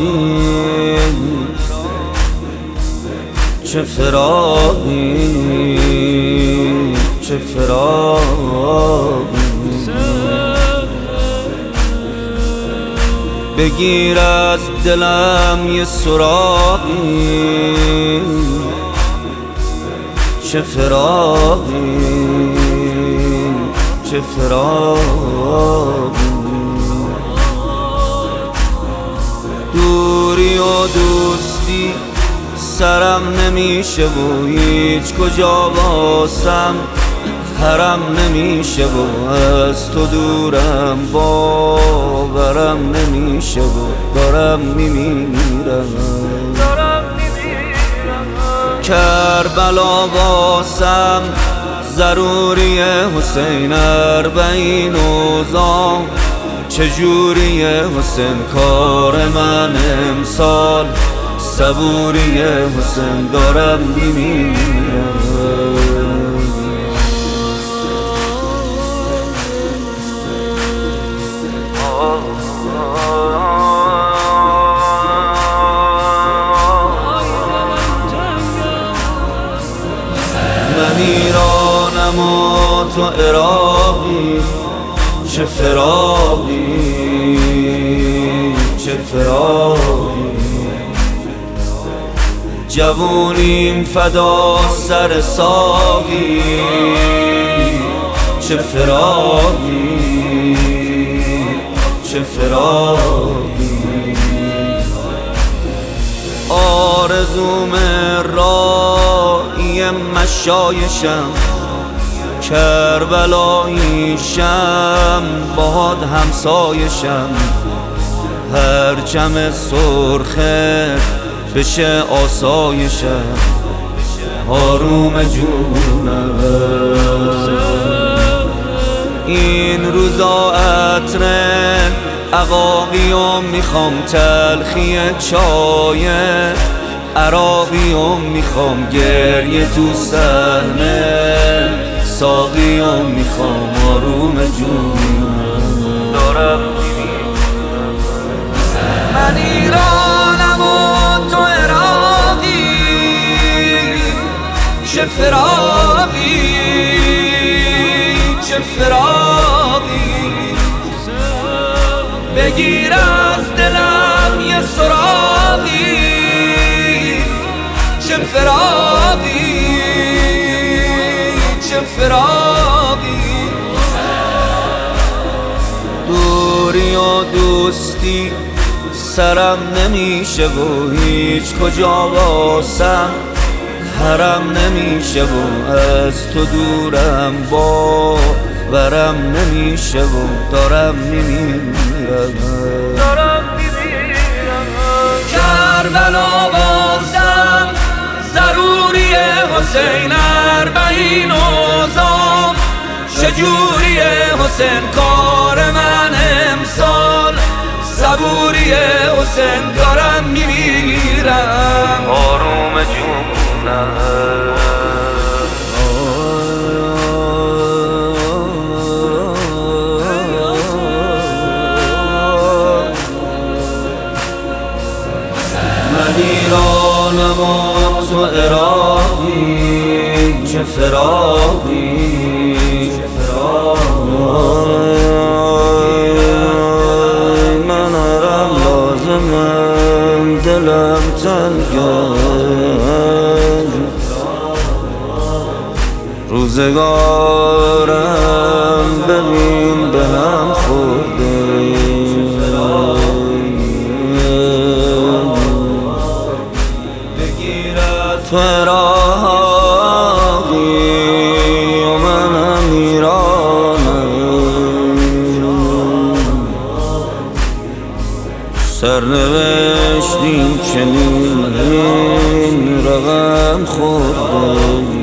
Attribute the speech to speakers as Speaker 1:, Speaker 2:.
Speaker 1: فراقی چه فراقی چه فراقی بگیر از دلم یه سراغی. چه فراقی چه فراقی دوری و دوستی سرم نمیشه و هیچ کجا باسم حرم نمیشه و از تو دورم باورم نمیشه و دارم میمیرم. کربلا باسم ضروری حسین اربعین اوزام چجوری حسین؟ کار من امسال صبوری حسین دارم میمیرم من ایرانم و تو عراقی. چه فراقی چه فراقی جوونیم فدا سر ساقی چه فراقی چه فراقی آرزوم رایی مشایشم کربلاییشم باد همسایشم هر سرخه بشه آسایشم آروم جونم. این روزا عطر عقاقیم می‌خوام تلخی چای. عراقیم می‌خوام گریه تو صحنه. ساقیم می‌خوام آروم جونم دارم من ایرانم و تو عراقی. چه فراقی؟ چه فراقی؟ بگیر از دلم یه سراغی. چه فراقی چه فراقی. دوری و دوستی سرم نمیشه و هیچ کجا باسم حرم نمیشه و از تو دورم با برم نمیشه و دارم میمیرم.
Speaker 2: دارم میمیرم.
Speaker 1: کربلا بازم ضروری حسین اربعین اوزام چجوری حسین کار من امسال. صبوری حسین دارم میمیرم. آروم جونم. چه فراقی؟ من هرم لازمم دلم تنگم روزگارم ببین به هم خورده چنین رقم خورده.